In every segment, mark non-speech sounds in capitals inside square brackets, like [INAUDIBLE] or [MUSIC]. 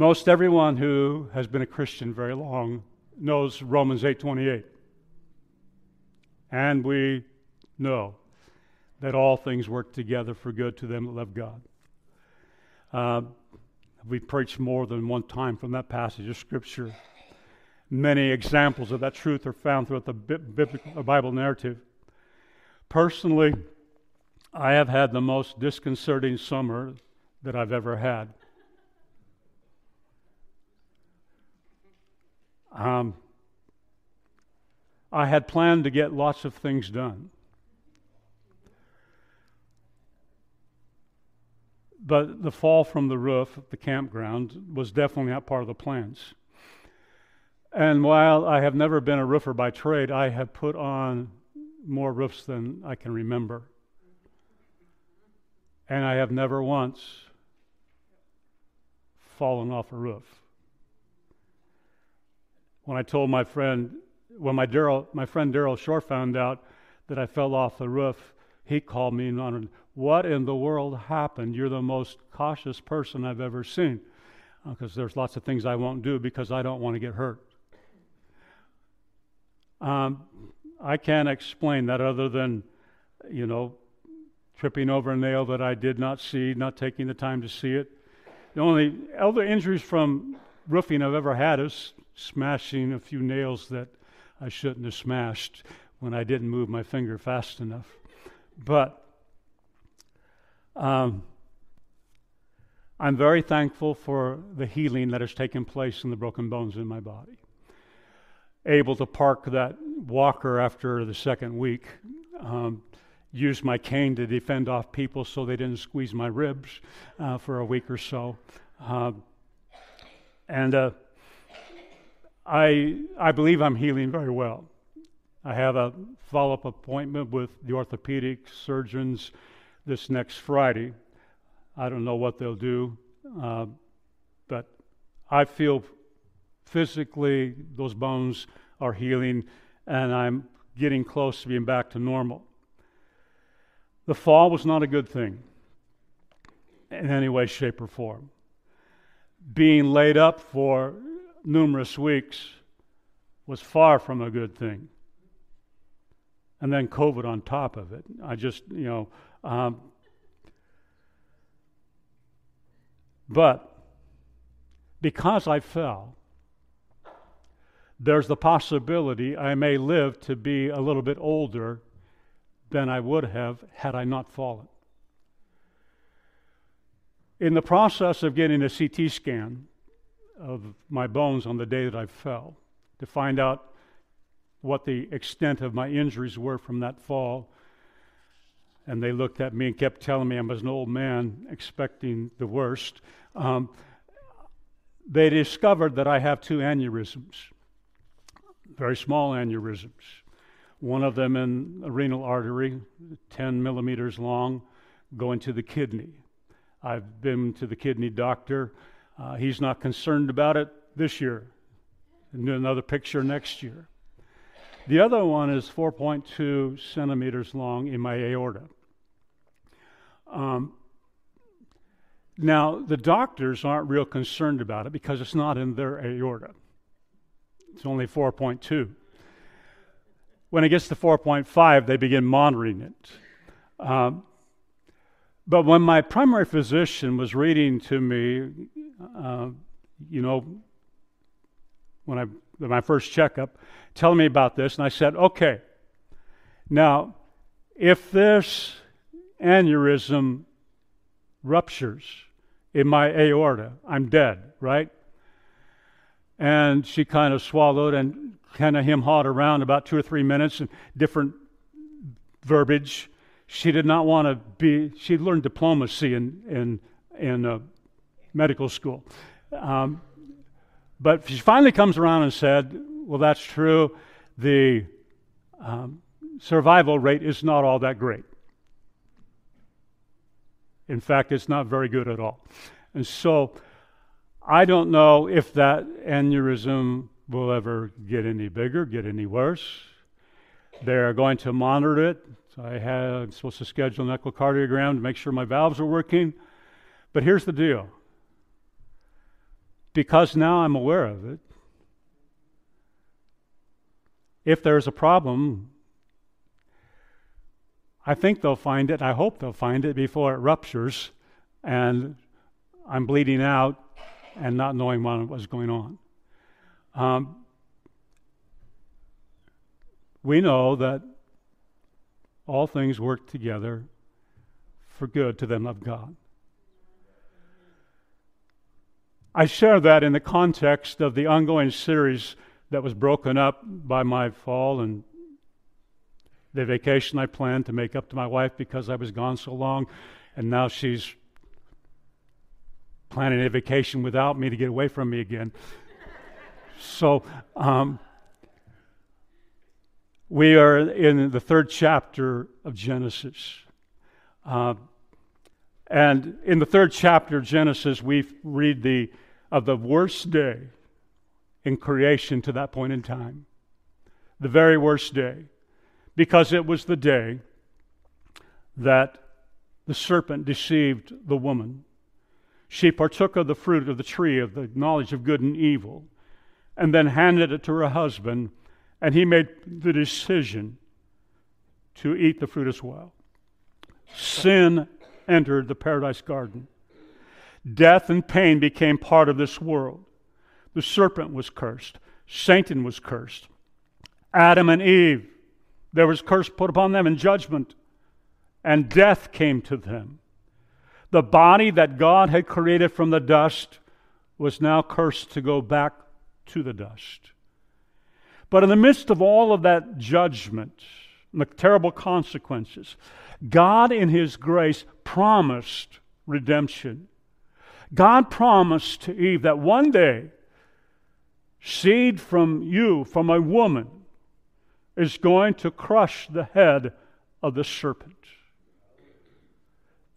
Most everyone who has been a Christian very long knows Romans 8:28. And we know that all things work together for good to them that love God. Uh, we preached more than one time from that passage of Scripture. Many examples of that truth are found throughout the biblical Bible narrative. Personally, I have had the most disconcerting summer that I've ever had. Um, I had planned to get lots of things done. But the fall from the roof of the campground was definitely not part of the plans. And while I have never been a roofer by trade, I have put on more roofs than I can remember. And I have never once fallen off a roof. When I told my friend, when my, Darryl, my friend Daryl Shore found out that I fell off the roof, he called me and wondered, What in the world happened? You're the most cautious person I've ever seen. Because uh, there's lots of things I won't do because I don't want to get hurt. Um, I can't explain that other than, you know, tripping over a nail that I did not see, not taking the time to see it. The only other injuries from roofing I've ever had is smashing a few nails that I shouldn't have smashed when I didn't move my finger fast enough. But um, I'm very thankful for the healing that has taken place in the broken bones in my body. Able to park that walker after the second week, um, used my cane to defend off people so they didn't squeeze my ribs uh, for a week or so. Uh, and uh, I, I believe I'm healing very well. I have a follow up appointment with the orthopedic surgeons this next Friday. I don't know what they'll do, uh, but I feel physically those bones are healing and I'm getting close to being back to normal. The fall was not a good thing in any way, shape, or form. Being laid up for numerous weeks was far from a good thing. And then COVID on top of it. I just, you know, um, but because I fell, there's the possibility I may live to be a little bit older than I would have had I not fallen. In the process of getting a CT scan of my bones on the day that I fell to find out what the extent of my injuries were from that fall, and they looked at me and kept telling me I was an old man expecting the worst. Um, they discovered that I have two aneurysms, very small aneurysms one of them in a renal artery, 10 millimeters long, going to the kidney. I've been to the kidney doctor. Uh, he's not concerned about it this year. Another picture next year. The other one is 4.2 centimeters long in my aorta. Um, now, the doctors aren't real concerned about it because it's not in their aorta. It's only 4.2. When it gets to 4.5, they begin monitoring it. Um, but when my primary physician was reading to me, uh, you know, when I my first checkup, telling me about this, and I said, okay, now if this aneurysm ruptures in my aorta, I'm dead, right? And she kind of swallowed and kind of him hawed around about two or three minutes and different verbiage. She did not want to be, she learned diplomacy in, in, in uh, medical school. Um, but she finally comes around and said, Well, that's true. The um, survival rate is not all that great. In fact, it's not very good at all. And so I don't know if that aneurysm will ever get any bigger, get any worse. They're going to monitor it. So I had, I'm supposed to schedule an echocardiogram to make sure my valves are working. But here's the deal because now I'm aware of it. If there's a problem, I think they'll find it. I hope they'll find it before it ruptures and I'm bleeding out and not knowing what was going on. Um, we know that all things work together for good to them of God. I share that in the context of the ongoing series that was broken up by my fall and the vacation I planned to make up to my wife because I was gone so long, and now she's planning a vacation without me to get away from me again. so, um, we are in the third chapter of Genesis. Uh, and in the third chapter of Genesis, we read the, of the worst day in creation to that point in time. The very worst day. Because it was the day that the serpent deceived the woman. She partook of the fruit of the tree of the knowledge of good and evil, and then handed it to her husband, and he made the decision to eat the fruit as well. Sin entered the paradise garden. Death and pain became part of this world. The serpent was cursed, Satan was cursed. Adam and Eve, there was curse put upon them in judgment, and death came to them. The body that God had created from the dust was now cursed to go back to the dust. But in the midst of all of that judgment, and the terrible consequences, God, in His grace, promised redemption. God promised to Eve that one day, seed from you, from a woman, is going to crush the head of the serpent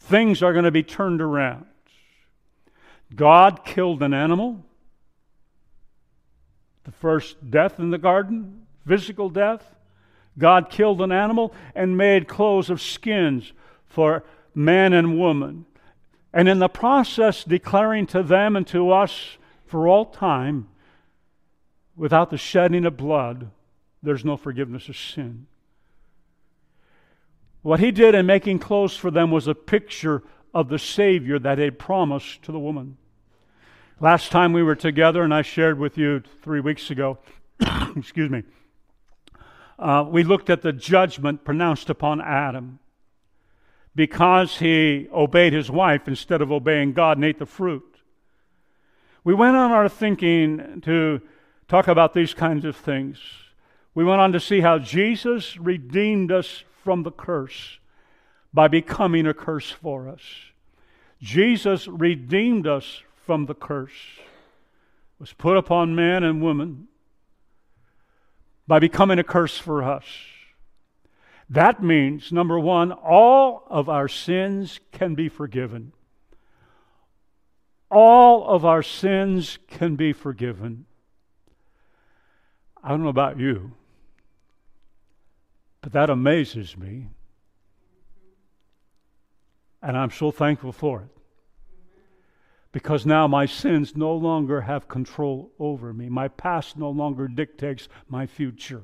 things are going to be turned around. God killed an animal, the first death in the garden, physical death. God killed an animal and made clothes of skins for man and woman. And in the process, declaring to them and to us for all time, without the shedding of blood, there's no forgiveness of sin. What he did in making clothes for them was a picture of the Savior that he promised to the woman. Last time we were together, and I shared with you three weeks ago, [COUGHS] excuse me, uh, we looked at the judgment pronounced upon Adam because he obeyed his wife instead of obeying God and ate the fruit. We went on our thinking to talk about these kinds of things. We went on to see how Jesus redeemed us from the curse by becoming a curse for us. Jesus redeemed us from the curse, was put upon man and woman by becoming a curse for us. That means, number one, all of our sins can be forgiven. All of our sins can be forgiven. I don't know about you. But that amazes me. And I'm so thankful for it. Because now my sins no longer have control over me. My past no longer dictates my future.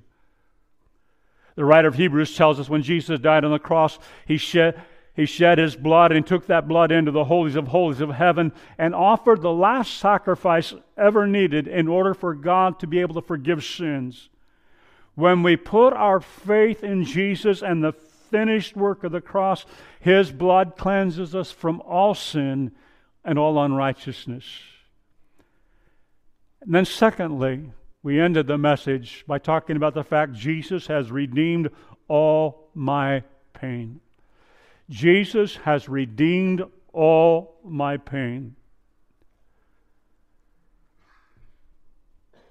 The writer of Hebrews tells us when Jesus died on the cross, he shed, he shed his blood and took that blood into the holies of holies of heaven and offered the last sacrifice ever needed in order for God to be able to forgive sins. When we put our faith in Jesus and the finished work of the cross, His blood cleanses us from all sin and all unrighteousness. And then, secondly, we ended the message by talking about the fact Jesus has redeemed all my pain. Jesus has redeemed all my pain.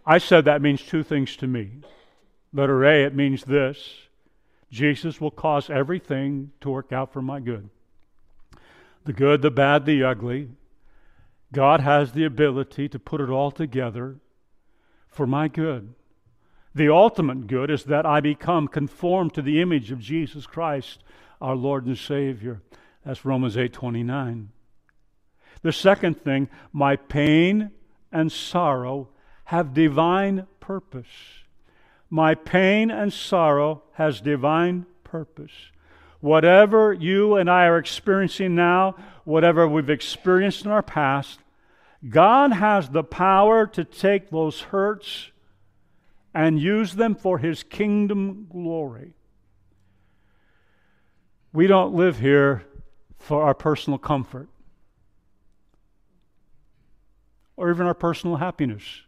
I said that means two things to me. Letter A, it means this Jesus will cause everything to work out for my good. The good, the bad, the ugly. God has the ability to put it all together for my good. The ultimate good is that I become conformed to the image of Jesus Christ, our Lord and Savior. That's Romans 8 29. The second thing, my pain and sorrow have divine purpose. My pain and sorrow has divine purpose. Whatever you and I are experiencing now, whatever we've experienced in our past, God has the power to take those hurts and use them for His kingdom glory. We don't live here for our personal comfort or even our personal happiness.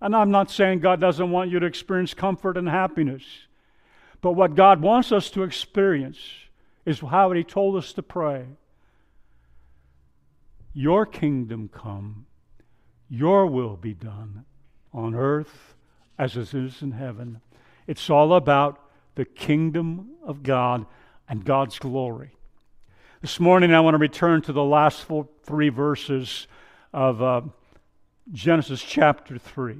And I'm not saying God doesn't want you to experience comfort and happiness. But what God wants us to experience is how He told us to pray Your kingdom come, your will be done on earth as it is in heaven. It's all about the kingdom of God and God's glory. This morning, I want to return to the last four, three verses of uh, Genesis chapter 3.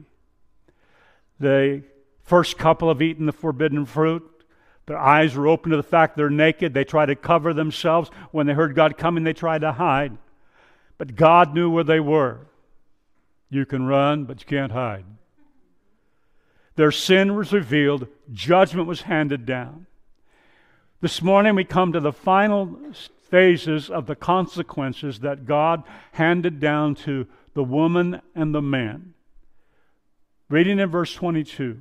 The first couple have eaten the forbidden fruit. Their eyes were open to the fact they're naked. They tried to cover themselves. When they heard God coming, they tried to hide. But God knew where they were. You can run, but you can't hide. Their sin was revealed, judgment was handed down. This morning we come to the final phases of the consequences that God handed down to the woman and the man. Reading in verse 22.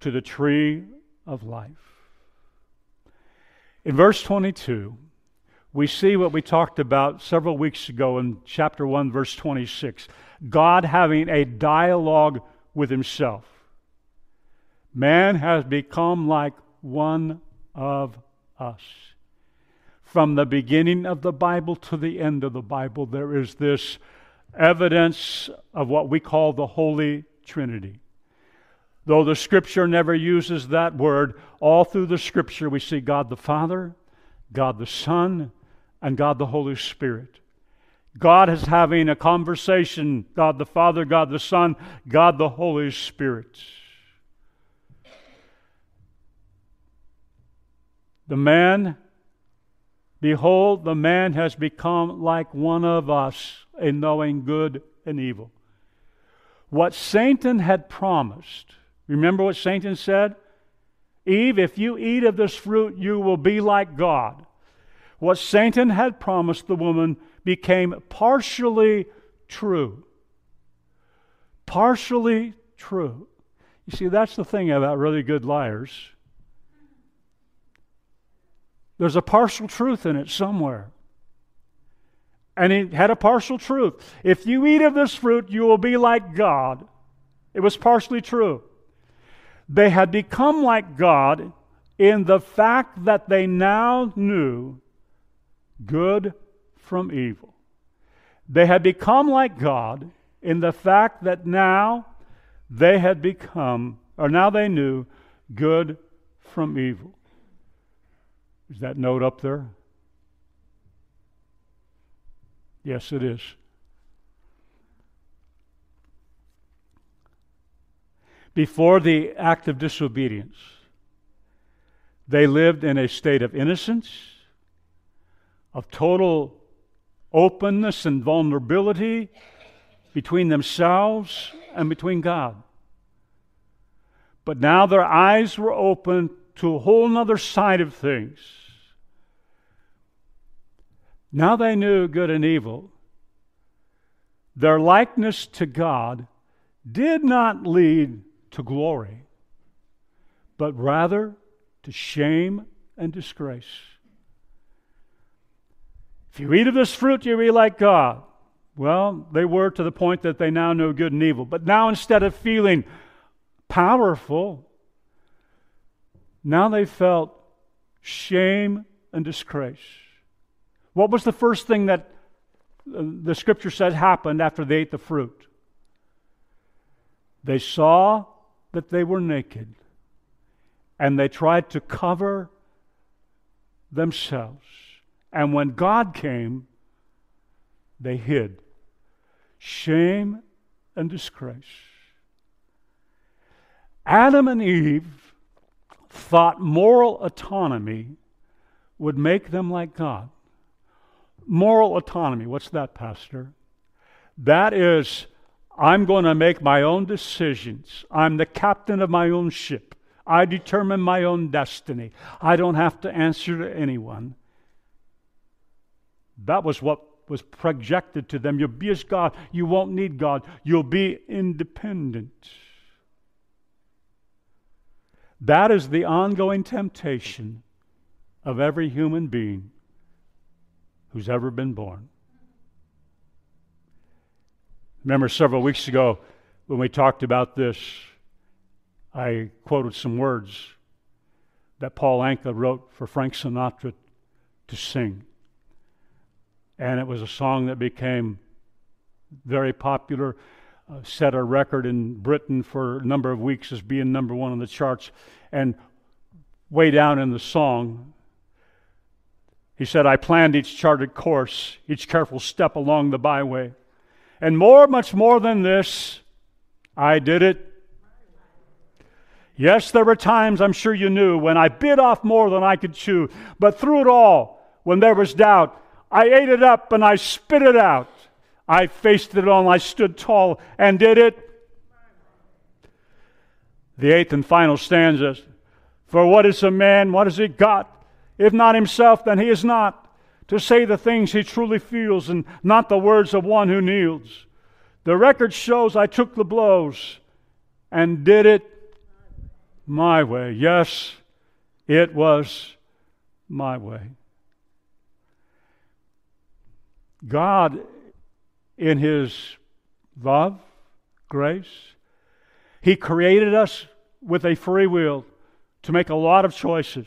to the tree of life. In verse 22, we see what we talked about several weeks ago in chapter 1, verse 26 God having a dialogue with himself. Man has become like one of us. From the beginning of the Bible to the end of the Bible, there is this evidence of what we call the Holy Trinity. Though the Scripture never uses that word, all through the Scripture we see God the Father, God the Son, and God the Holy Spirit. God is having a conversation God the Father, God the Son, God the Holy Spirit. The man, behold, the man has become like one of us in knowing good and evil. What Satan had promised, remember what Satan said? Eve, if you eat of this fruit, you will be like God. What Satan had promised the woman became partially true. Partially true. You see, that's the thing about really good liars. There's a partial truth in it somewhere. And he had a partial truth. If you eat of this fruit, you will be like God. It was partially true. They had become like God in the fact that they now knew good from evil. They had become like God in the fact that now they had become, or now they knew good from evil. Is that note up there? Yes, it is. Before the act of disobedience, they lived in a state of innocence, of total openness and vulnerability between themselves and between God. But now their eyes were open to a whole other side of things. Now they knew good and evil. Their likeness to God did not lead to glory, but rather to shame and disgrace. If you eat of this fruit, you be like God. Well, they were to the point that they now know good and evil. But now, instead of feeling powerful, now they felt shame and disgrace. What was the first thing that uh, the scripture says happened after they ate the fruit. They saw that they were naked and they tried to cover themselves. And when God came, they hid. Shame and disgrace. Adam and Eve thought moral autonomy would make them like God. Moral autonomy, what's that, Pastor? That is, I'm going to make my own decisions. I'm the captain of my own ship. I determine my own destiny. I don't have to answer to anyone. That was what was projected to them. You'll be as God. You won't need God. You'll be independent. That is the ongoing temptation of every human being who's ever been born. Remember several weeks ago when we talked about this, I quoted some words that Paul Anka wrote for Frank Sinatra to sing. And it was a song that became very popular, uh, set a record in Britain for a number of weeks as being number one on the charts. And way down in the song, he said, I planned each charted course, each careful step along the byway. And more, much more than this, I did it Yes, there were times, I'm sure you knew, when I bit off more than I could chew. But through it all, when there was doubt, I ate it up and I spit it out. I faced it all, I stood tall and did it. The eighth and final stanza For what is a man? What has he got? If not himself, then he is not. To say the things he truly feels and not the words of one who kneels. The record shows I took the blows and did it my way. Yes, it was my way. God, in His love, grace, He created us with a free will to make a lot of choices.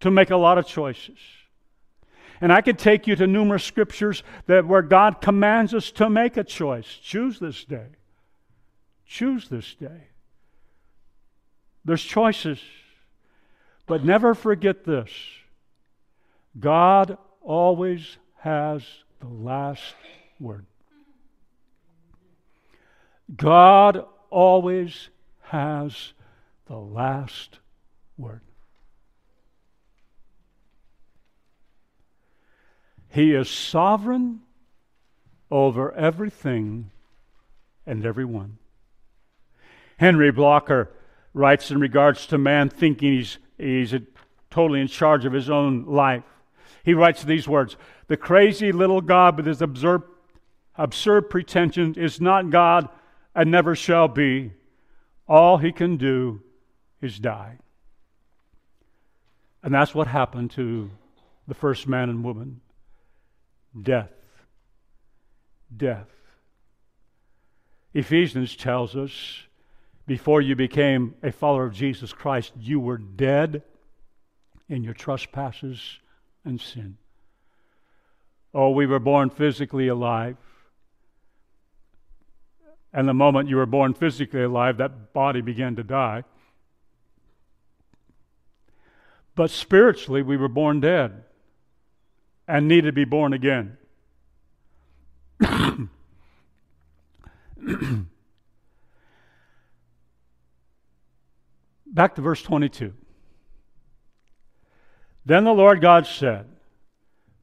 To make a lot of choices. And I could take you to numerous scriptures that where God commands us to make a choice. Choose this day. Choose this day. There's choices. But never forget this God always has the last word. God always has the last word. He is sovereign over everything and everyone. Henri Blocher writes in regards to man thinking he's, he's totally in charge of his own life. He writes these words The crazy little God with his absurd, absurd pretensions is not God and never shall be. All he can do is die. And that's what happened to the first man and woman death. Death. Ephesians tells us before you became a follower of Jesus Christ, you were dead in your trespasses and sin. Oh, we were born physically alive. And the moment you were born physically alive, that body began to die. But spiritually, we were born dead and needed to be born again. [CLEARS THROAT] Back to verse 22. Then the Lord God said,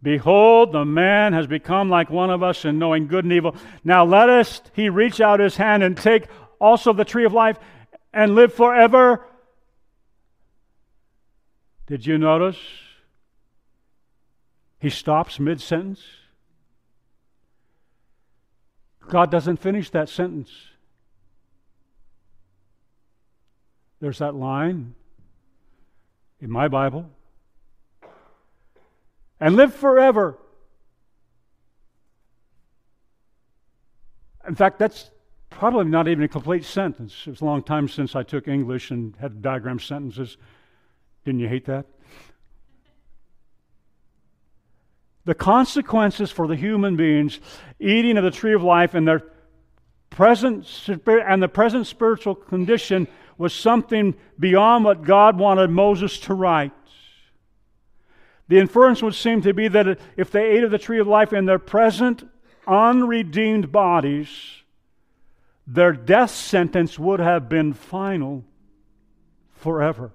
Behold, the man has become like one of us in knowing good and evil. Now let us, he reach out his hand and take also the tree of life and live forever. Did you notice? He stops mid sentence. God doesn't finish that sentence. There's that line in my Bible. And live forever. In fact, that's probably not even a complete sentence. It was a long time since I took English and had diagram sentences. Didn't you hate that? The consequences for the human beings eating of the tree of life and their present and the present spiritual condition was something beyond what God wanted Moses to write. The inference would seem to be that if they ate of the tree of life in their present unredeemed bodies, their death sentence would have been final forever.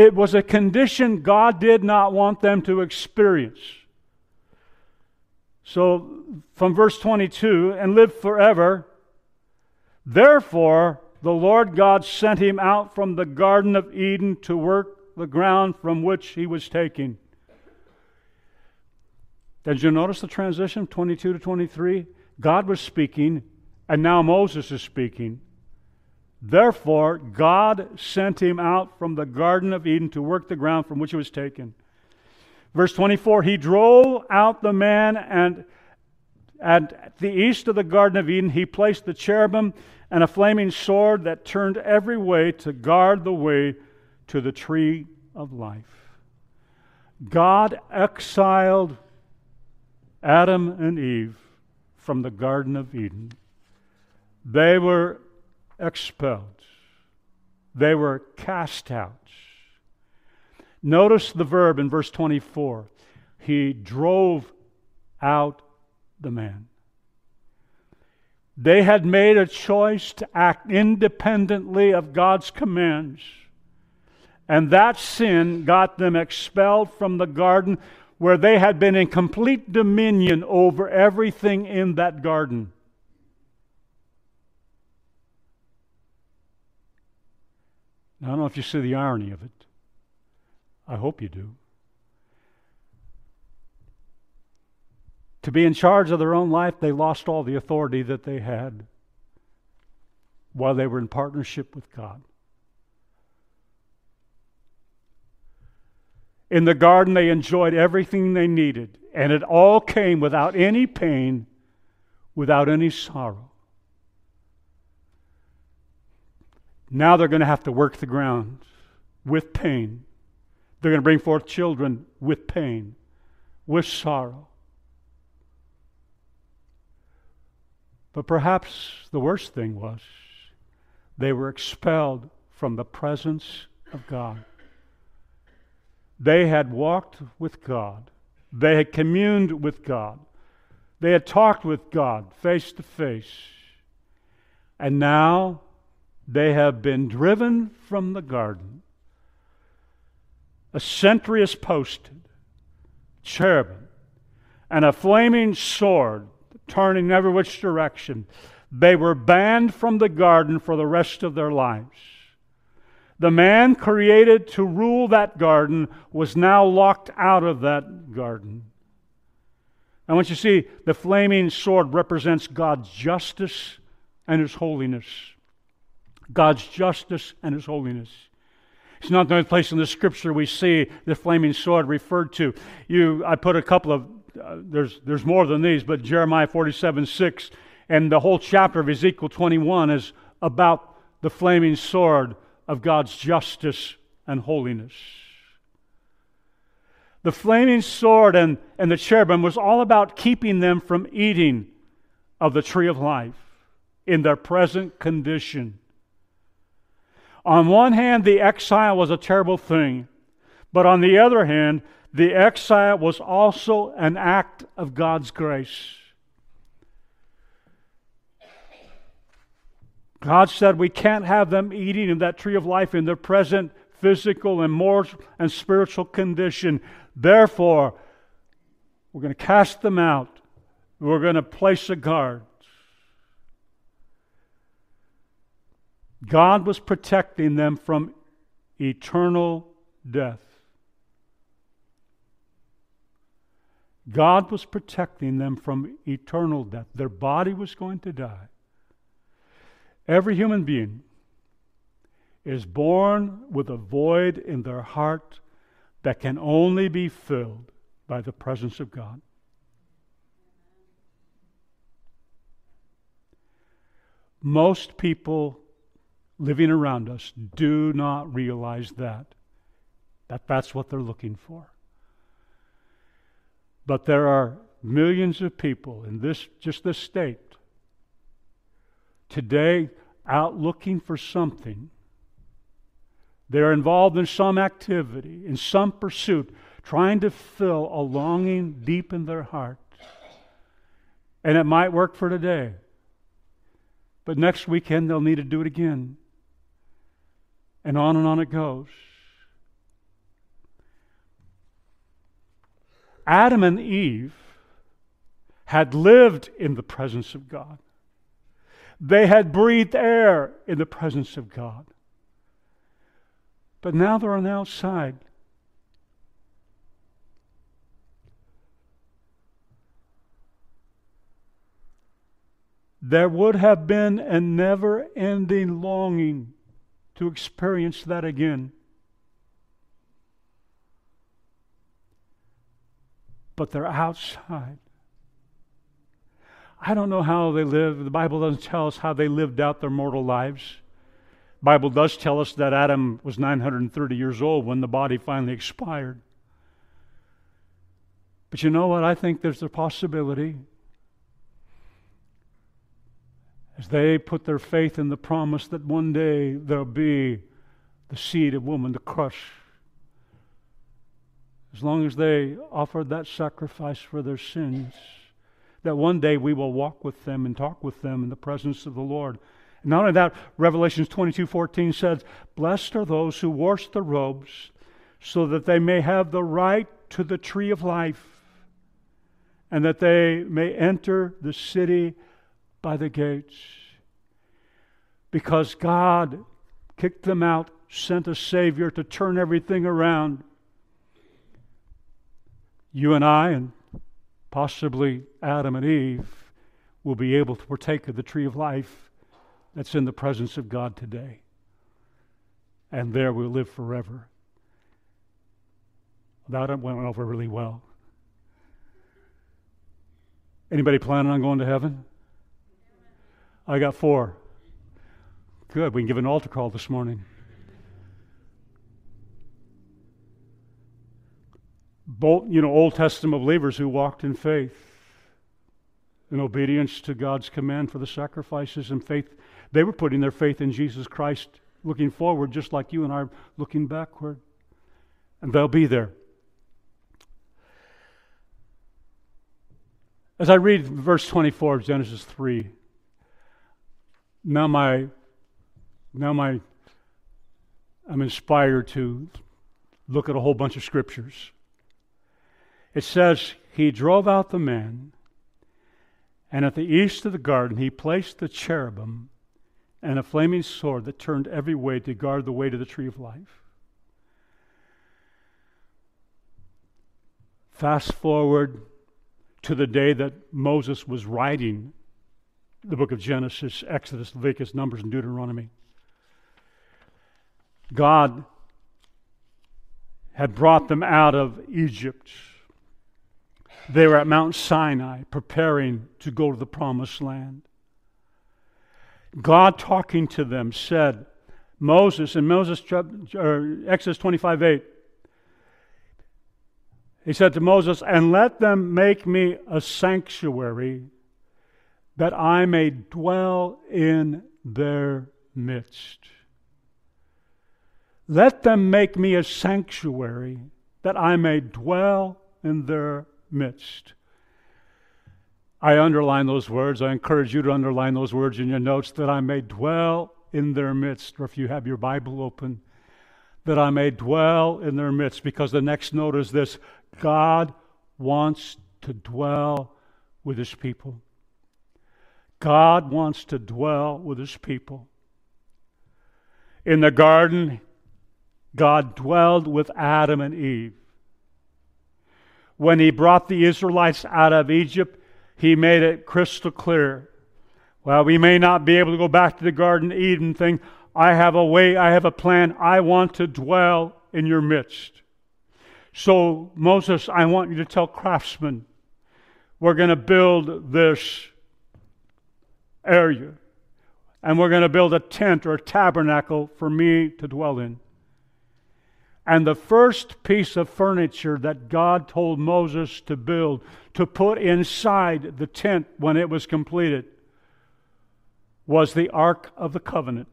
It was a condition God did not want them to experience. So, from verse 22, and live forever. Therefore, the Lord God sent him out from the Garden of Eden to work the ground from which he was taken. Did you notice the transition, 22 to 23? God was speaking, and now Moses is speaking. Therefore, God sent him out from the Garden of Eden to work the ground from which he was taken. Verse 24 He drove out the man, and at the east of the Garden of Eden, he placed the cherubim and a flaming sword that turned every way to guard the way to the tree of life. God exiled Adam and Eve from the Garden of Eden. They were expelled, they were cast out. Notice the verb in verse 24. He drove out the man. They had made a choice to act independently of God's commands. And that sin got them expelled from the garden where they had been in complete dominion over everything in that garden. Now, I don't know if you see the irony of it. I hope you do. To be in charge of their own life, they lost all the authority that they had while they were in partnership with God. In the garden, they enjoyed everything they needed, and it all came without any pain, without any sorrow. Now they're going to have to work the ground with pain. They're going to bring forth children with pain, with sorrow. But perhaps the worst thing was they were expelled from the presence of God. They had walked with God, they had communed with God, they had talked with God face to face. And now they have been driven from the garden. A sentry is posted, cherubim, and a flaming sword turning every which direction. They were banned from the garden for the rest of their lives. The man created to rule that garden was now locked out of that garden. And once you see, the flaming sword represents God's justice and His holiness. God's justice and His holiness. It's not the only place in the Scripture we see the flaming sword referred to. You, I put a couple of uh, there's there's more than these, but Jeremiah 47 6 and the whole chapter of Ezekiel 21 is about the flaming sword of God's justice and holiness. The flaming sword and, and the cherubim was all about keeping them from eating of the tree of life in their present condition. On one hand, the exile was a terrible thing, but on the other hand, the exile was also an act of God's grace. God said we can't have them eating of that tree of life in their present physical and moral and spiritual condition. Therefore, we're going to cast them out. We're going to place a guard. God was protecting them from eternal death. God was protecting them from eternal death. Their body was going to die. Every human being is born with a void in their heart that can only be filled by the presence of God. Most people living around us do not realize that that that's what they're looking for. But there are millions of people in this just this state today out looking for something. They're involved in some activity, in some pursuit, trying to fill a longing deep in their heart. And it might work for today. But next weekend they'll need to do it again. And on and on it goes. Adam and Eve had lived in the presence of God. They had breathed air in the presence of God. But now they're on the outside. There would have been a never ending longing to experience that again. But they're outside. I don't know how they live. The Bible doesn't tell us how they lived out their mortal lives. The Bible does tell us that Adam was 930 years old when the body finally expired. But you know what? I think there's a possibility. As they put their faith in the promise that one day there'll be the seed of woman to crush. As long as they offered that sacrifice for their sins that one day we will walk with them and talk with them in the presence of the Lord. And not only that, Revelations 22 14 says, Blessed are those who wash the robes, so that they may have the right to the tree of life, and that they may enter the city by the gates. Because God kicked them out, sent a Savior to turn everything around. You and I, and possibly Adam and Eve, will be able to partake of the tree of life that's in the presence of God today. And there we'll live forever. That went over really well. Anybody planning on going to heaven? I got four. Good. We can give an altar call this morning. both, you know, Old Testament believers who walked in faith, in obedience to God's command for the sacrifices and faith. They were putting their faith in Jesus Christ, looking forward, just like you and I are looking backward. And they'll be there. As I read verse 24 of Genesis 3, now my, now my, I'm inspired to look at a whole bunch of scriptures. It says, He drove out the man, and at the east of the garden he placed the cherubim and a flaming sword that turned every way to guard the way to the tree of life. Fast forward to the day that Moses was writing the book of Genesis, Exodus, Leviticus, Numbers, and Deuteronomy. God had brought them out of Egypt they were at Mount Sinai preparing to go to the promised land. God talking to them said, Moses, in Moses, Exodus 25 8, he said to Moses, And let them make me a sanctuary that I may dwell in their midst. Let them make me a sanctuary that I may dwell in their midst. I underline those words. I encourage you to underline those words in your notes that I may dwell in their midst, or if you have your Bible open, that I may dwell in their midst, because the next note is this God wants to dwell with his people. God wants to dwell with his people. In the garden, God dwelled with Adam and Eve when he brought the Israelites out of Egypt, he made it crystal clear. Well, we may not be able to go back to the Garden of Eden thing. I have a way, I have a plan. I want to dwell in your midst. So, Moses, I want you to tell craftsmen, we're going to build this area. And we're going to build a tent or a tabernacle for me to dwell in. And the first piece of furniture that God told Moses to build, to put inside the tent when it was completed, was the Ark of the Covenant.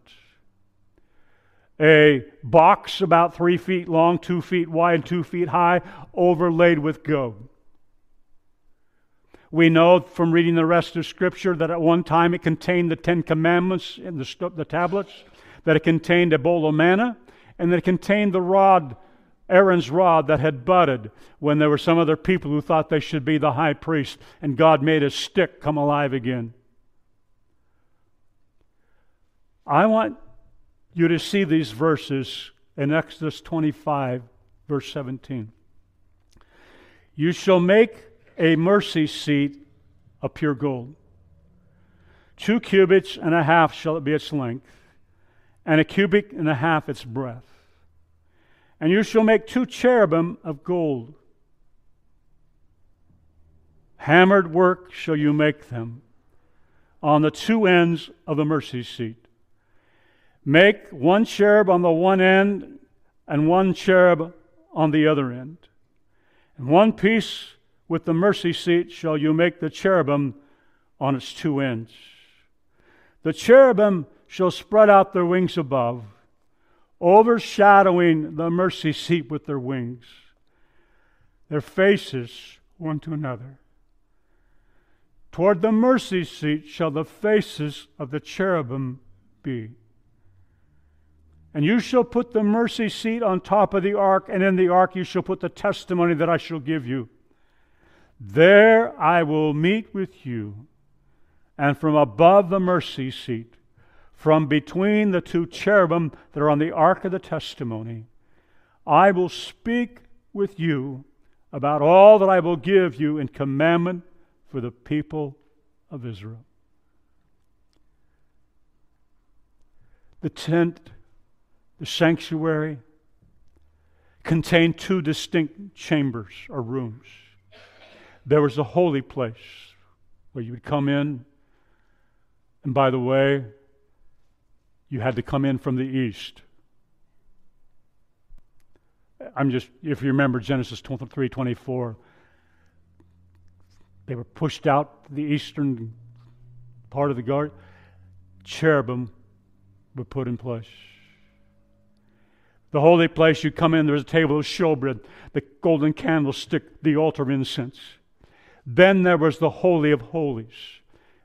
A box about three feet long, two feet wide, two feet high, overlaid with gold. We know from reading the rest of Scripture that at one time it contained the Ten Commandments in the, the tablets, that it contained a bowl of manna, and that it contained the rod, Aaron's rod that had budded when there were some other people who thought they should be the high priest, and God made a stick come alive again. I want you to see these verses in Exodus 25, verse 17. You shall make a mercy seat of pure gold. Two cubits and a half shall it be its length, and a cubit and a half its breadth. And you shall make two cherubim of gold. Hammered work shall you make them on the two ends of the mercy seat. Make one cherub on the one end and one cherub on the other end. And one piece with the mercy seat shall you make the cherubim on its two ends. The cherubim shall spread out their wings above, overshadowing the mercy seat with their wings, their faces one to another. Toward the mercy seat shall the faces of the cherubim be. And you shall put the mercy seat on top of the ark, and in the ark you shall put the testimony that I shall give you. There I will meet with you, and from above the mercy seat, from between the two cherubim that are on the ark of the testimony, I will speak with you about all that I will give you in commandment for the people of Israel. The tent, the sanctuary, contain two distinct chambers or rooms. There was a holy place where you would come in, and by the way, you had to come in from the east. I'm just, if you remember Genesis 23 24, they were pushed out the eastern part of the garden. Cherubim were put in place. The holy place, you come in, there's a table of showbread, the golden candlestick, the altar of incense. Then there was the Holy of Holies,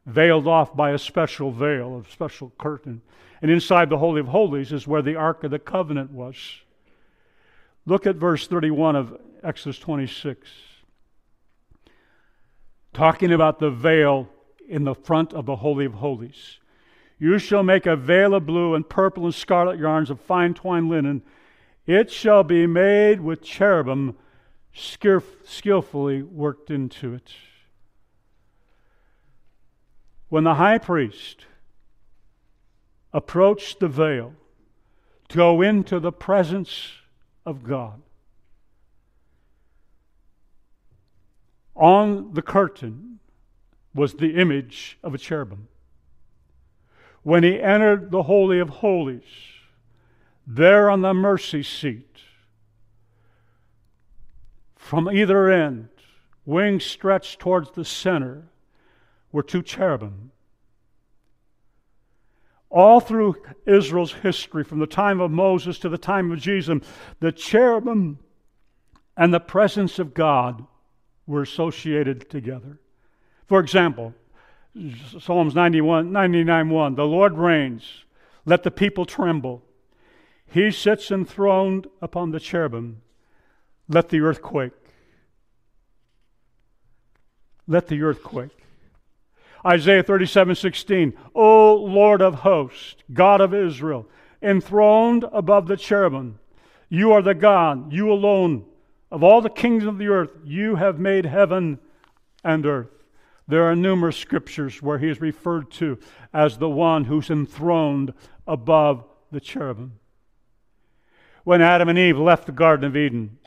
veiled off by a special veil, a special curtain. And inside the Holy of Holies is where the Ark of the Covenant was. Look at verse 31 of Exodus 26. Talking about the veil in the front of the Holy of Holies. You shall make a veil of blue and purple and scarlet yarns of fine twined linen. It shall be made with cherubim skillfully worked into it. When the high priest approached the veil to go into the presence of God, on the curtain was the image of a cherubim. When he entered the Holy of Holies, there on the mercy seat from either end, wings stretched towards the center, were two cherubim. All through Israel's history, from the time of Moses to the time of Jesus, the cherubim and the presence of God were associated together. For example, Psalms 91, 99 1 The Lord reigns, let the people tremble. He sits enthroned upon the cherubim, let the earth quake let the earth quake. Isaiah 37 16. O Lord of hosts, God of Israel, enthroned above the cherubim, you are the God, you alone. Of all the kings of the earth, you have made heaven and earth. There are numerous scriptures where he is referred to as the one who's enthroned above the cherubim. When Adam and Eve left the Garden of Eden,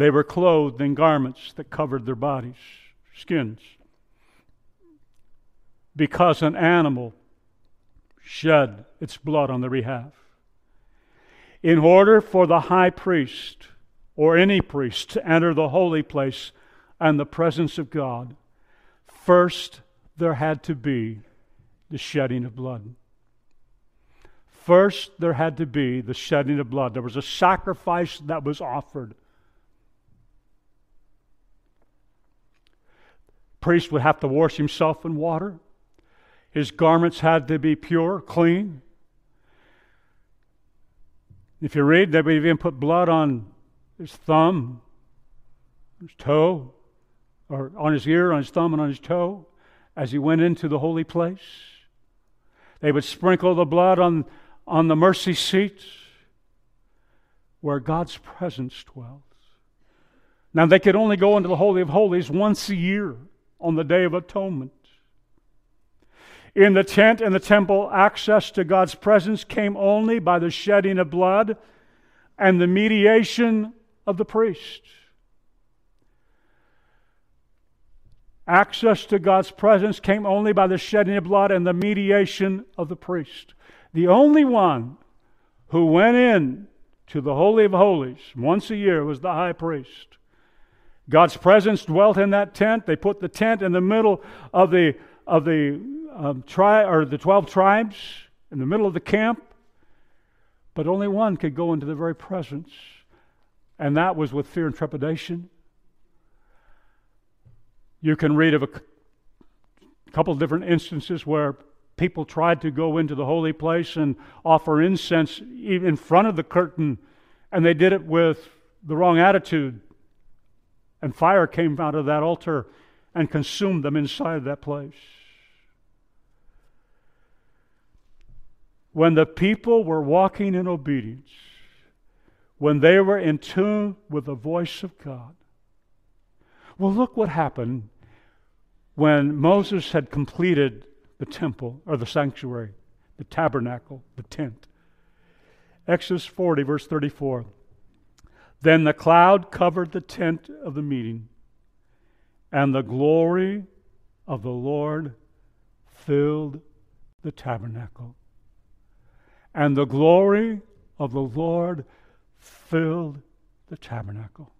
they were clothed in garments that covered their bodies, skins, because an animal shed its blood on their behalf. In order for the high priest or any priest to enter the holy place and the presence of God, first there had to be the shedding of blood. First, there had to be the shedding of blood. There was a sacrifice that was offered. Priest would have to wash himself in water. His garments had to be pure, clean. If you read, they would even put blood on his thumb, his toe, or on his ear, on his thumb, and on his toe as he went into the holy place. They would sprinkle the blood on, on the mercy seat where God's presence dwells. Now, they could only go into the Holy of Holies once a year on the Day of Atonement. In the tent and the temple, access to God's presence came only by the shedding of blood and the mediation of the priest. Access to God's presence came only by the shedding of blood and the mediation of the priest. The only one who went in to the Holy of Holies once a year was the high priest. God's presence dwelt in that tent. They put the tent in the middle of the of the um, tri- or the twelve tribes in the middle of the camp, but only one could go into the very presence, and that was with fear and trepidation. You can read of a couple of different instances where people tried to go into the holy place and offer incense in front of the curtain, and they did it with the wrong attitude. And fire came out of that altar and consumed them inside that place. When the people were walking in obedience, when they were in tune with the voice of God, well, look what happened when Moses had completed the temple or the sanctuary, the tabernacle, the tent. Exodus 40, verse 34. Then the cloud covered the tent of the meeting, and the glory of the Lord filled the tabernacle. And the glory of the Lord filled the tabernacle.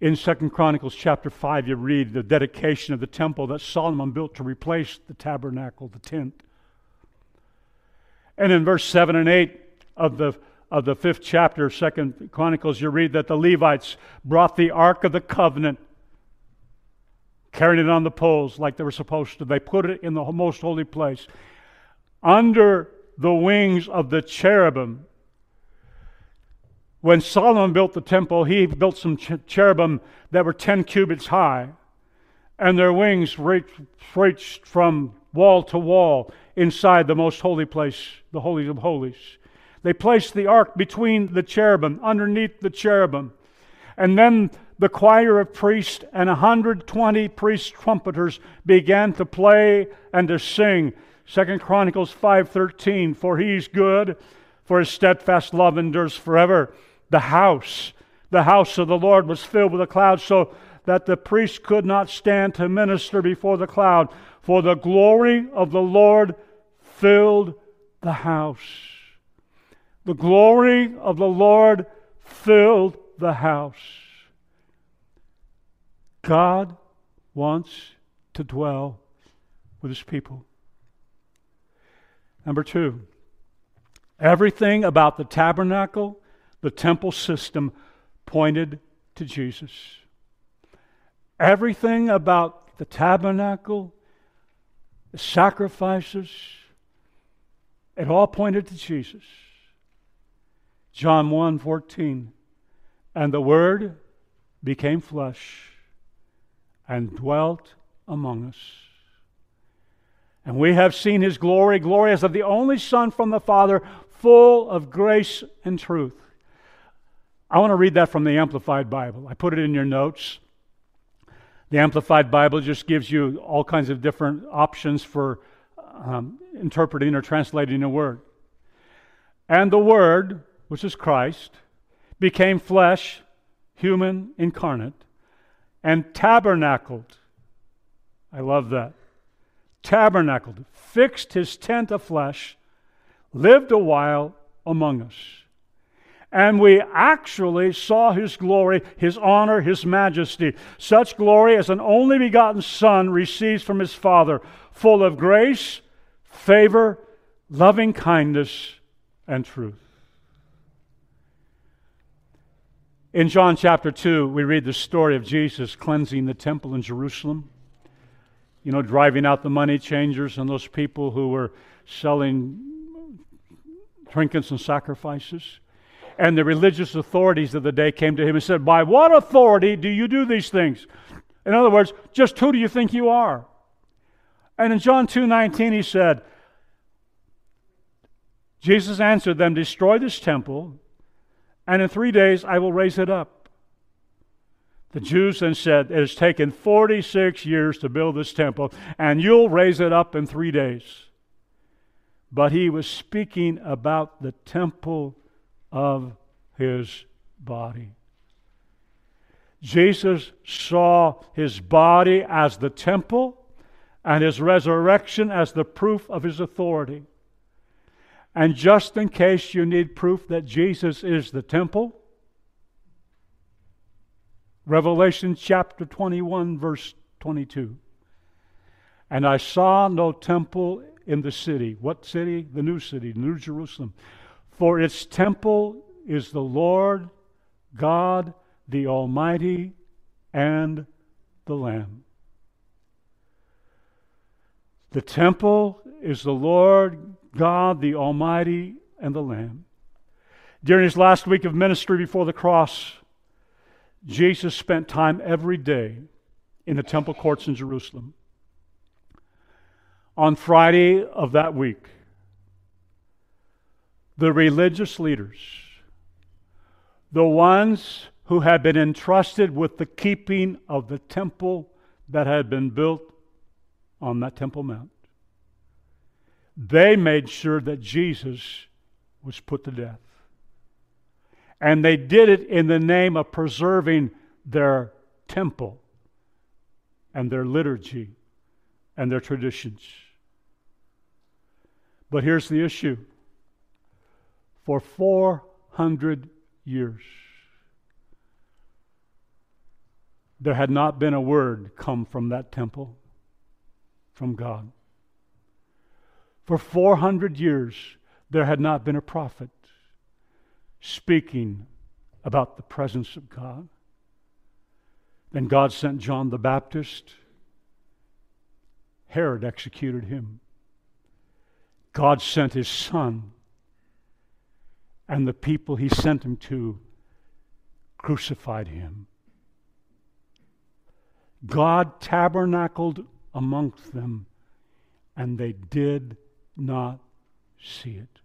In Second Chronicles chapter 5, you read the dedication of the temple that Solomon built to replace the tabernacle, the tent. And in verse 7 and 8 of the, of the fifth chapter of Second Chronicles, you read that the Levites brought the Ark of the Covenant, carrying it on the poles like they were supposed to. They put it in the most holy place under the wings of the cherubim when Solomon built the temple, he built some cherubim that were 10 cubits high, and their wings reached from wall to wall inside the most holy place, the Holy of Holies. They placed the ark between the cherubim, underneath the cherubim. And then the choir of priests and 120 priest trumpeters began to play and to sing. Second Chronicles 5:13 For he's good, for his steadfast love endures forever the house. The house of the Lord was filled with a cloud so that the priest could not stand to minister before the cloud, for the glory of the Lord filled the house. The glory of the Lord filled the house. God wants to dwell with his people. Number two, everything about the tabernacle the temple system pointed to Jesus. Everything about the tabernacle, the sacrifices, it all pointed to Jesus. John 1 14. And the Word became flesh and dwelt among us. And we have seen his glory, glory as of the only Son from the Father, full of grace and truth. I want to read that from the Amplified Bible. I put it in your notes. The Amplified Bible just gives you all kinds of different options for um, interpreting or translating a word. And the Word, which is Christ, became flesh, human, incarnate, and tabernacled. I love that. Tabernacled, fixed his tent of flesh, lived a while among us and we actually saw his glory, his honor, his majesty, such glory as an only begotten Son receives from his Father, full of grace, favor, loving kindness, and truth. In John chapter 2, we read the story of Jesus cleansing the temple in Jerusalem. You know, driving out the money changers and those people who were selling trinkets and sacrifices. And the religious authorities of the day came to him and said, By what authority do you do these things? In other words, just who do you think you are? And in John 2:19 he said, Jesus answered them, Destroy this temple, and in three days I will raise it up. The Jews then said, It has taken 46 years to build this temple, and you'll raise it up in three days. But he was speaking about the temple of his body. Jesus saw his body as the temple and his resurrection as the proof of his authority. And just in case you need proof that Jesus is the temple, Revelation chapter 21, verse 22. And I saw no temple in the city. What city? The new city, New Jerusalem. For its temple is the Lord God, the Almighty, and the Lamb. The temple is the Lord God, the Almighty, and the Lamb. During his last week of ministry before the cross, Jesus spent time every day in the temple courts in Jerusalem. On Friday of that week, the religious leaders, the ones who had been entrusted with the keeping of the temple that had been built on that Temple Mount, they made sure that Jesus was put to death. And they did it in the name of preserving their temple and their liturgy and their traditions. But here's the issue for 400 years. There had not been a word come from that temple, from God. For 400 years, there had not been a prophet speaking about the presence of God. Then God sent John the Baptist. Herod executed him. God sent his son and the people he sent him to crucified him. God tabernacled amongst them, and they did not see it.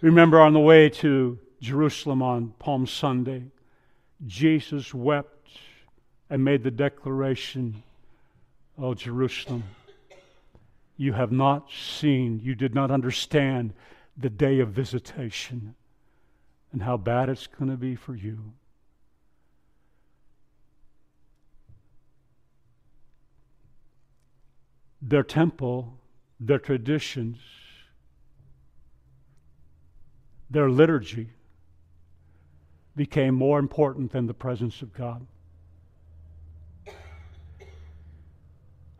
Remember on the way to Jerusalem on Palm Sunday, Jesus wept and made the declaration, Oh, Jerusalem, you have not seen, you did not understand the day of visitation and how bad it's going to be for you. Their temple, their traditions, their liturgy became more important than the presence of God.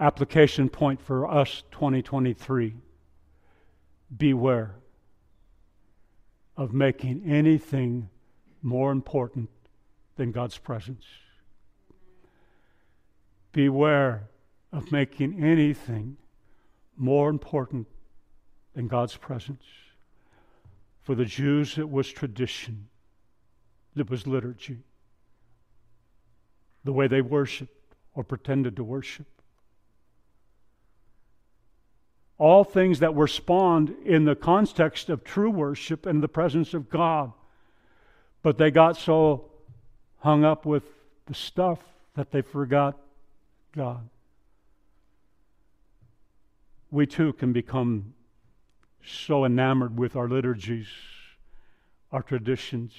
Application point for us 2023 beware of making anything more important than God's presence. Beware of making anything more important than God's presence. For the Jews, it was tradition, it was liturgy, the way they worshiped or pretended to worship. all things that were spawned in the context of true worship and the presence of God. But they got so hung up with the stuff that they forgot God. We too can become so enamored with our liturgies, our traditions,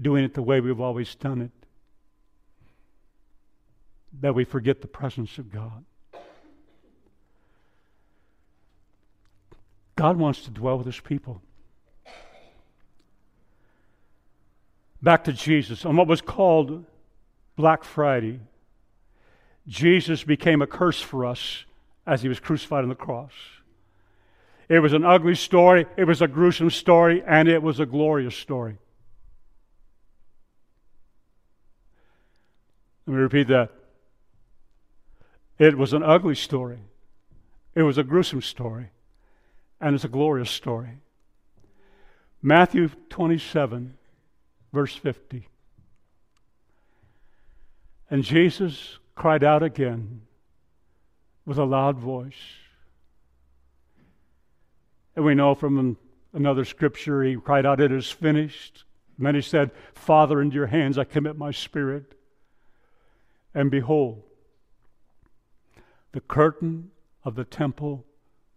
doing it the way we've always done it, that we forget the presence of God. God wants to dwell with his people. Back to Jesus. On what was called Black Friday, Jesus became a curse for us as he was crucified on the cross. It was an ugly story, it was a gruesome story, and it was a glorious story. Let me repeat that. It was an ugly story, it was a gruesome story, and it's a glorious story. Matthew 27, verse 50. And Jesus cried out again with a loud voice. And we know from another scripture, he cried out, It is finished. And then he said, Father, into your hands I commit my spirit. And behold, the curtain of the temple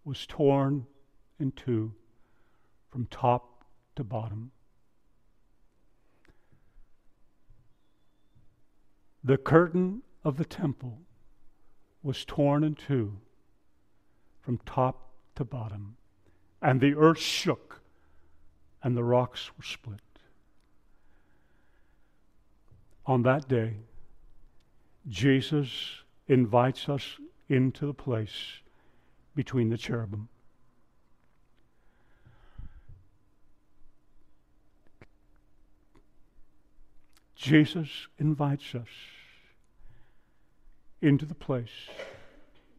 was torn in two from top to bottom. The curtain of the temple was torn in two from top to bottom, and the earth shook, and the rocks were split. On that day, Jesus invites us into the place between the cherubim. Jesus invites us into the place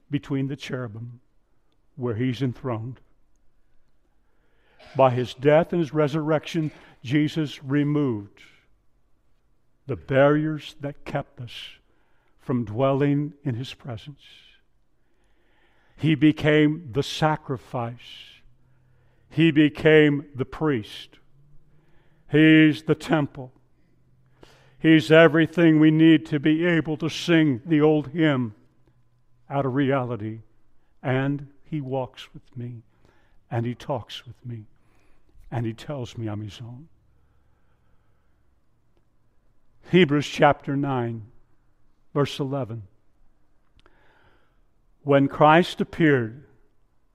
between the cherubim where he's enthroned. By his death and his resurrection, Jesus removed the barriers that kept us from dwelling in his presence. He became the sacrifice. He became the priest. He's the temple. He's everything we need to be able to sing the old hymn out of reality. And He walks with me, and He talks with me, and He tells me I'm His own. Hebrews chapter 9, verse 11. When Christ appeared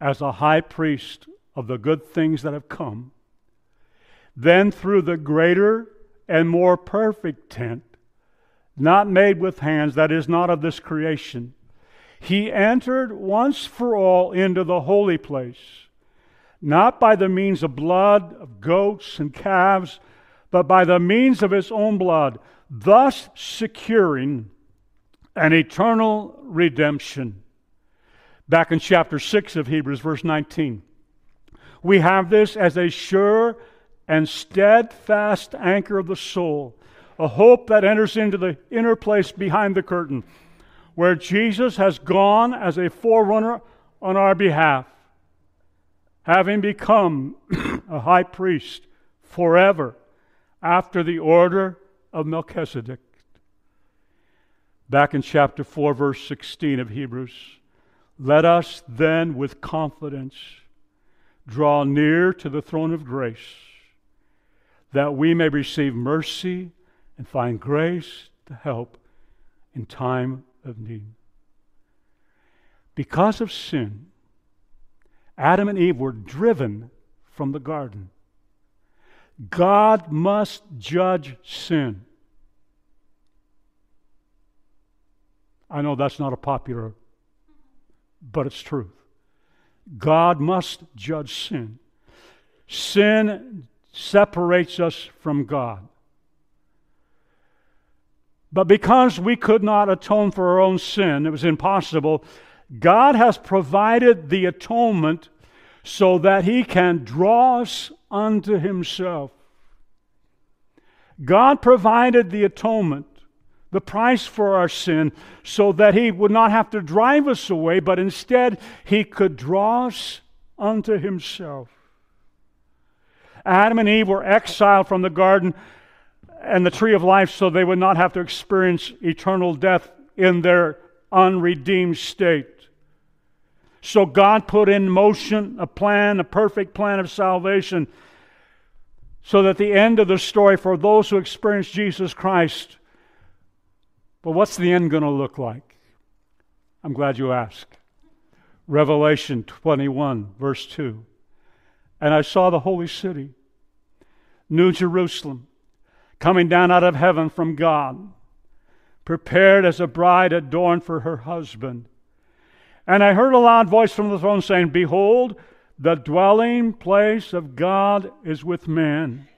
as a high priest of the good things that have come, then through the greater and more perfect tent, not made with hands, that is not of this creation. He entered once for all into the holy place, not by the means of blood of goats and calves, but by the means of his own blood, thus securing an eternal redemption. Back in chapter 6 of Hebrews, verse 19. We have this as a sure and steadfast anchor of the soul, a hope that enters into the inner place behind the curtain, where Jesus has gone as a forerunner on our behalf, having become [CLEARS THROAT] a high priest forever after the order of Melchizedek. Back in chapter 4, verse 16 of Hebrews, let us then with confidence draw near to the throne of grace that we may receive mercy and find grace to help in time of need. Because of sin, Adam and Eve were driven from the garden. God must judge sin. I know that's not a popular, but it's truth. God must judge sin. Sin separates us from God. But because we could not atone for our own sin, it was impossible, God has provided the atonement so that He can draw us unto Himself. God provided the atonement, the price for our sin, so that He would not have to drive us away, but instead He could draw us unto Himself. Adam and Eve were exiled from the garden and the tree of life so they would not have to experience eternal death in their unredeemed state. So God put in motion a plan, a perfect plan of salvation, so that the end of the story for those who experience Jesus Christ. But what's the end going to look like? I'm glad you asked. Revelation 21, verse 2. And I saw the holy city, New Jerusalem, coming down out of heaven from God, prepared as a bride adorned for her husband. And I heard a loud voice from the throne saying, Behold, the dwelling place of God is with men.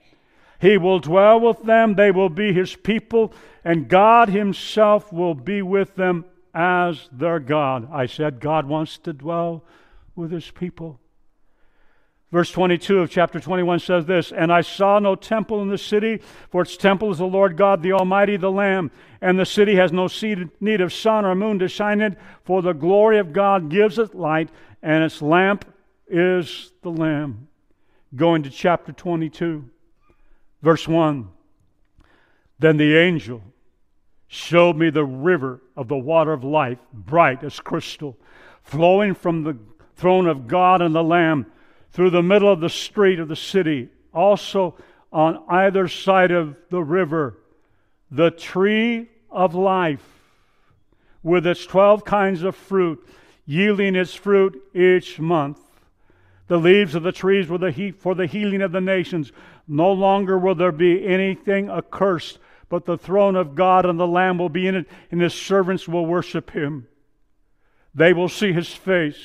He will dwell with them, they will be his people, and God himself will be with them as their God. I said, God wants to dwell with his people. Verse 22 of chapter 21 says this And I saw no temple in the city, for its temple is the Lord God, the Almighty, the Lamb. And the city has no need of sun or moon to shine in it, for the glory of God gives it light, and its lamp is the Lamb. Going to chapter 22, verse 1. Then the angel showed me the river of the water of life, bright as crystal, flowing from the throne of God and the Lamb through the middle of the street of the city. Also on either side of the river, the tree of life with its 12 kinds of fruit, yielding its fruit each month. The leaves of the trees were the heat for the healing of the nations. No longer will there be anything accursed, but the throne of God and the Lamb will be in it, and his servants will worship him. They will see his face,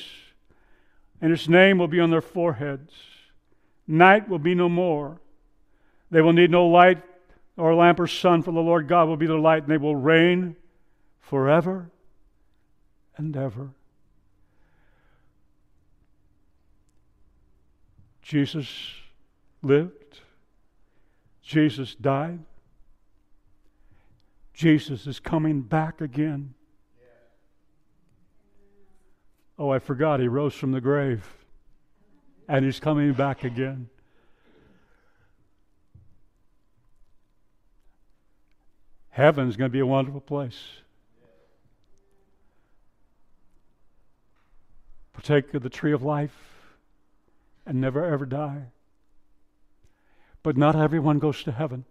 and his name will be on their foreheads. Night will be no more. They will need no light or lamp or sun, for the Lord God will be their light, and they will reign forever and ever. Jesus lived, Jesus died, Jesus is coming back again. Oh, I forgot, he rose from the grave, and he's coming back again. Heaven's going to be a wonderful place. Partake of the tree of life and never ever die. But not everyone goes to heaven.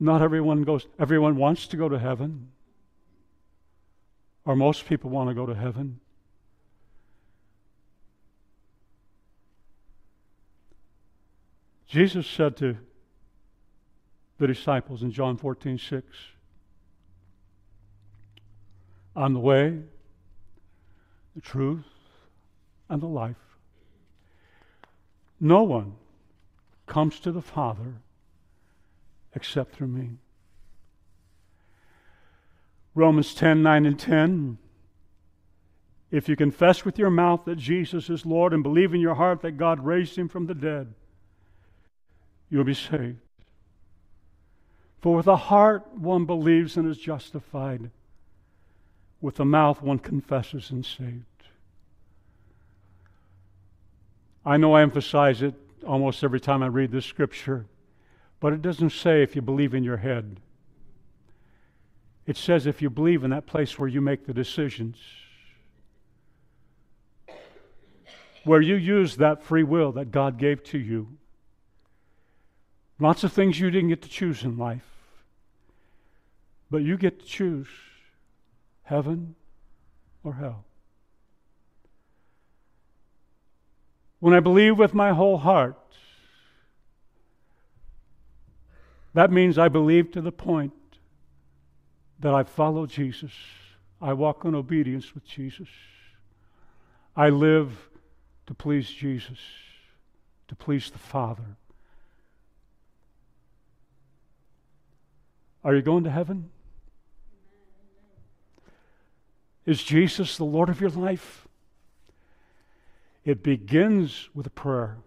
Not everyone goes, everyone wants to go to heaven. Or most people want to go to heaven. Jesus said to the disciples in John 14, 6, On the way, the truth, and the life. No one comes to the Father except through me. Romans 10 9 and 10. If you confess with your mouth that Jesus is Lord and believe in your heart that God raised him from the dead, you'll be saved. For with the heart one believes and is justified, with the mouth one confesses and is saved. I know I emphasize it almost every time I read this scripture, but it doesn't say if you believe in your head. It says if you believe in that place where you make the decisions, where you use that free will that God gave to you. Lots of things you didn't get to choose in life, but you get to choose heaven or hell. when I believe with my whole heart, that means I believe to the point that I follow Jesus. I walk in obedience with Jesus. I live to please Jesus, to please the Father. Are you going to heaven? Is Jesus the Lord of your life? It begins with a prayer.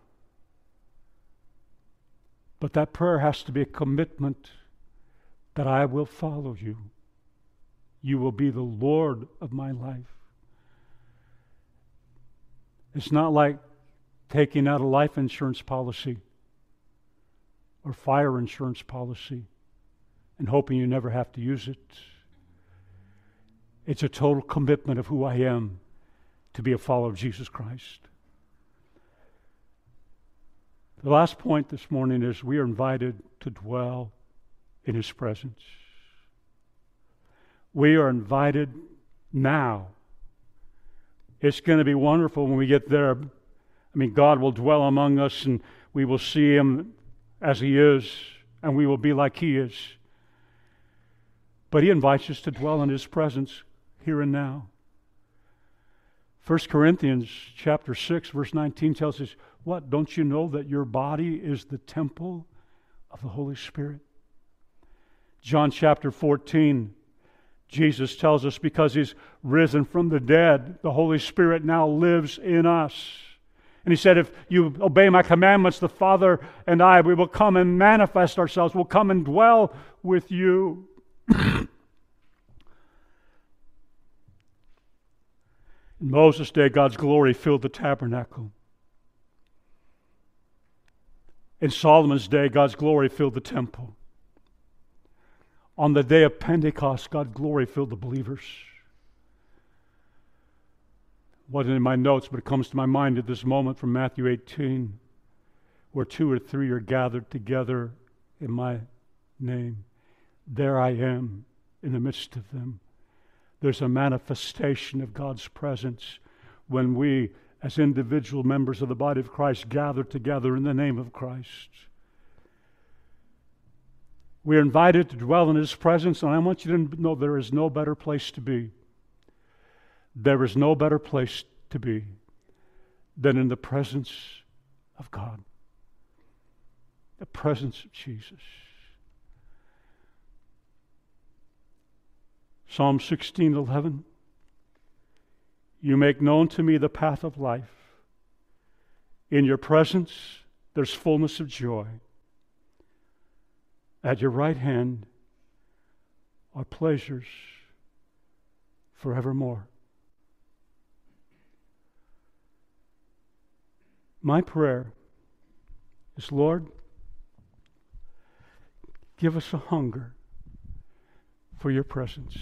But that prayer has to be a commitment that I will follow you. You will be the Lord of my life. It's not like taking out a life insurance policy or fire insurance policy and hoping you never have to use it. It's a total commitment of who I am to be a follower of Jesus Christ. The last point this morning is we are invited to dwell in His presence. We are invited now. It's going to be wonderful when we get there. I mean, God will dwell among us and we will see Him as He is, and we will be like He is. But He invites us to dwell in His presence here and now. 1 Corinthians chapter 6 verse 19 tells us, "What don't you know that your body is the temple of the Holy Spirit?" John chapter 14 Jesus tells us because he's risen from the dead, the Holy Spirit now lives in us. And he said, If you obey my commandments, the Father and I, we will come and manifest ourselves, we'll come and dwell with you. [COUGHS] In Moses' day, God's glory filled the tabernacle. In Solomon's day, God's glory filled the temple. On the day of Pentecost, God's glory filled the believers. Wasn't in my notes, but it comes to my mind at this moment from Matthew 18, where two or three are gathered together in my name. There I am in the midst of them there's a manifestation of God's presence when we, as individual members of the body of Christ, gather together in the name of Christ. We're invited to dwell in His presence, and I want you to know there is no better place to be. There is no better place to be than in the presence of God, the presence of Jesus. Psalm 16:11 You make known to me the path of life. In your presence there's fullness of joy. At your right hand are pleasures forevermore. My prayer is Lord, give us a hunger for your presence.